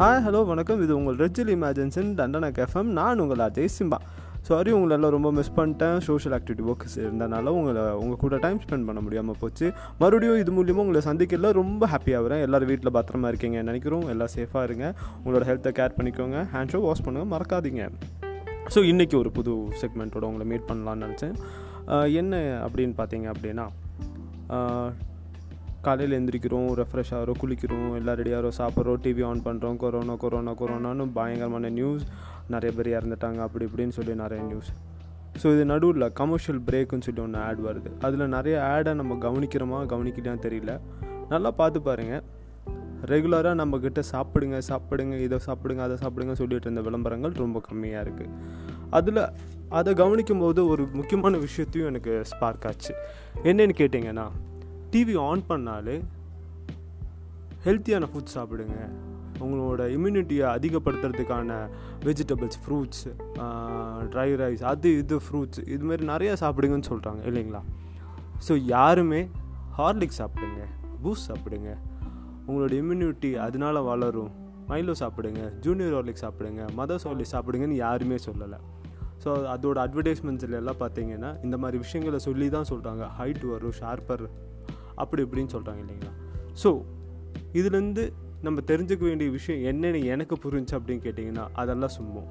Hi hello வணக்கம். இது உங்கள் ரெஜில் இமேஜன்ஸின் தண்டன கேஃபம் நான் உங்கள் அஜய் சிம்பா. சாரி உங்களை எல்லாம் ரொம்ப மிஸ் பண்ணிட்டேன். சோஷியல் ஆக்டிவிட்டி ஒர்க்ஸ் இருந்தனால உங்களை உங்கள் கூட டைம் ஸ்பெண்ட் பண்ண முடியாமல் போச்சு. மறுபடியும் இது மூலியமாக உங்களை சந்திக்கல. ரொம்ப ஹாப்பியாகிறேன் எல்லோரும் வீட்டில் பத்திரமா இருக்கீங்க நினைக்கிறோம். எல்லாம் சேஃபாக இருங்க. உங்களோட ஹெல்த்தை கேர் பண்ணிக்கோங்க. ஹேண்ட் ஷோ வாஷ் பண்ணுங்கள் மறக்காதீங்க. ஸோ இன்றைக்கி ஒரு புது செக்மெண்ட்டோட உங்களை மீட் பண்ணலான்னு நினச்சேன். என்ன அப்படின்னு பார்த்தீங்க அப்படின்னா காலையில் எந்திரிக்கிறோம் ரெஃப்ரெஷ் ஆகிறோம் குளிக்கிறோம் எல்லாம் ரெடியாகிறோம் சாப்பிட்றோம் டிவி ஆன் பண்ணுறோம் கொரோனா கொரோனா கொரோனான்னு பயங்கரமான நியூஸ் நிறைய பேர் இறந்துட்டாங்க அப்படி இப்படின்னு சொல்லி நிறைய நியூஸ் ஸோ இது நடுவில் கமர்ஷியல் பிரேக்குன்னு சொல்லி ஒன்று ஆட் வருது. அதில் நிறைய ஆடை நம்ம கவனிக்கிறோமா கவனிக்கலையான்னு தெரியல. நல்லா பார்த்து பாருங்கள் ரெகுலராக நம்மக்கிட்ட சாப்பிடுங்க சாப்பிடுங்க இதை சாப்பிடுங்க அதை சாப்பிடுங்க சொல்லிட்டு இருந்த விளம்பரங்கள் ரொம்ப கம்மியாக இருக்குது அதில் அதை கவனிக்கும் போது ஒரு முக்கியமான விஷயத்தையும் எனக்கு ஸ்பார்க் ஆச்சு. என்னன்னு கேட்டிங்கன்னா டிவி ஆன் பண்ணாலே ஹெல்த்தியான ஃபுட் சாப்பிடுங்க. உங்களோட இம்யூனிட்டியை அதிகப்படுத்துறதுக்கான வெஜிடபிள்ஸ் ஃப்ரூட்ஸ் ட்ரை ரைஸ் அது இது ஃப்ரூட்ஸ் இதுமாரி நிறையா சாப்பிடுங்கன்னு சொல்கிறாங்க இல்லைங்களா? ஸோ யாருமே ஹார்லிக்ஸ் சாப்பிடுங்க பூஸ்ட் சாப்பிடுங்க. உங்களோட இம்யூனிட்டி அதனால வளரும். மைலோ சாப்பிடுங்க ஜூனியர் ஹார்லிக் சாப்பிடுங்க மதர்ஸ் ஹார்லிக் சாப்பிடுங்கன்னு யாருமே சொல்லலை. ஸோ அதோட அட்வர்டைஸ்மெண்ட்ஸில் எல்லாம் பார்த்தீங்கன்னா இந்த மாதிரி விஷயங்களை சொல்லி தான் சொல்கிறாங்க ஹைட் வரும் ஷார்ப்பர் அப்படி இப்படின்னு சொல்கிறாங்க இல்லைங்களா? ஸோ இதுலேருந்து நம்ம தெரிஞ்சுக்க வேண்டிய விஷயம் என்னென்னு எனக்கு புரிஞ்சு அப்படின்னு கேட்டிங்கன்னா அதெல்லாம் சும்மா.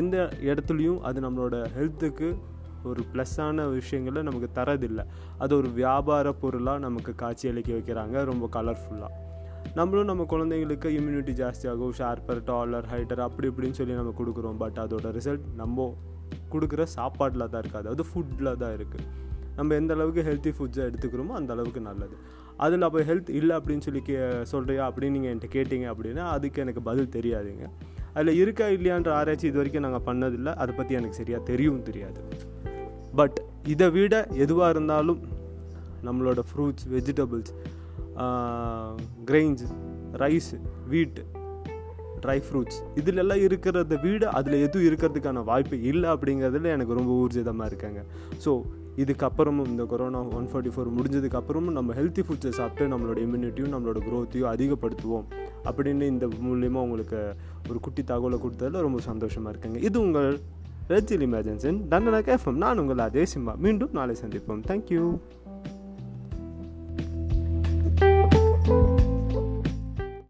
எந்த இடத்துலையும் அது நம்மளோட ஹெல்த்துக்கு ஒரு ப்ளஸ்ஸான விஷயங்களை நமக்கு தரதில்லை. அது ஒரு வியாபார பொருளாக நமக்கு காட்சி அளிக்க வைக்கிறாங்க ரொம்ப கலர்ஃபுல்லாக நம்மளும் நம்ம குழந்தைங்களுக்கு இம்யூனிட்டி ஜாஸ்தியாகும் ஷார்ப்பர் டாலர் ஹைட்டர் அப்படி இப்படின்னு சொல்லி நம்ம கொடுக்குறோம். பட் அதோட ரிசல்ட் நம்ம கொடுக்குற சாப்பாட்டில் தான் இருக்குது அதாவது ஃபுட்டில் தான் இருக்குது நம்ம எந்த அளவுக்கு ஹெல்த்தி ஃபுட்ஸை எடுத்துக்கிறோமோ அந்த அளவுக்கு நல்லது. அதில் அப்போ ஹெல்த் இல்லை அப்படின்னு சொல்லி கே சொல்கிறியா அப்படின்னு நீங்கள் என்கிட்ட கேட்டிங்க அப்படின்னா அதுக்கு எனக்கு பதில் தெரியாதுங்க. அதில் இருக்கா இல்லையான்ற ஆராய்ச்சி இது வரைக்கும் நாங்கள் பண்ணதில்லை. அதை பற்றி எனக்கு சரியாக தெரியவும் தெரியாது. பட் இதை விட எதுவாக இருந்தாலும் நம்மளோட fruits vegetables grains rice wheat dry fruits இதிலெல்லாம் இருக்கிறத விட அதில் எதுவும் இருக்கிறதுக்கான வாய்ப்பு இல்லை அப்படிங்கிறதுல எனக்கு ரொம்ப ஊர்ஜிதமாக இருக்காங்க. ஸோ இதுக்கப்புறமும் இந்த கொரோனா ஒன் ஃபார்ட்டி ஃபோர் முடிஞ்சதுக்கப்புறமும் நம்ம ஹெல்த்தி ஃபுட்ஸை சாப்பிட்டு நம்மளோட இம்யூனிட்டியும் நம்மளோட க்ரோத்தையும் அதிகப்படுத்துவோம். அப்படின்னு இந்த மூலியமாக உங்களுக்கு ஒரு குட்டி தகவலை கொடுத்ததில் ரொம்ப சந்தோஷமாக இருக்குங்க. இது உங்கள் ரெஜில் இமேஜன்சன் தண்டனா கேஃபம் நான் உங்கள் அதே சிம்மா மீண்டும் நாளை சந்திப்போம். தேங்க்யூ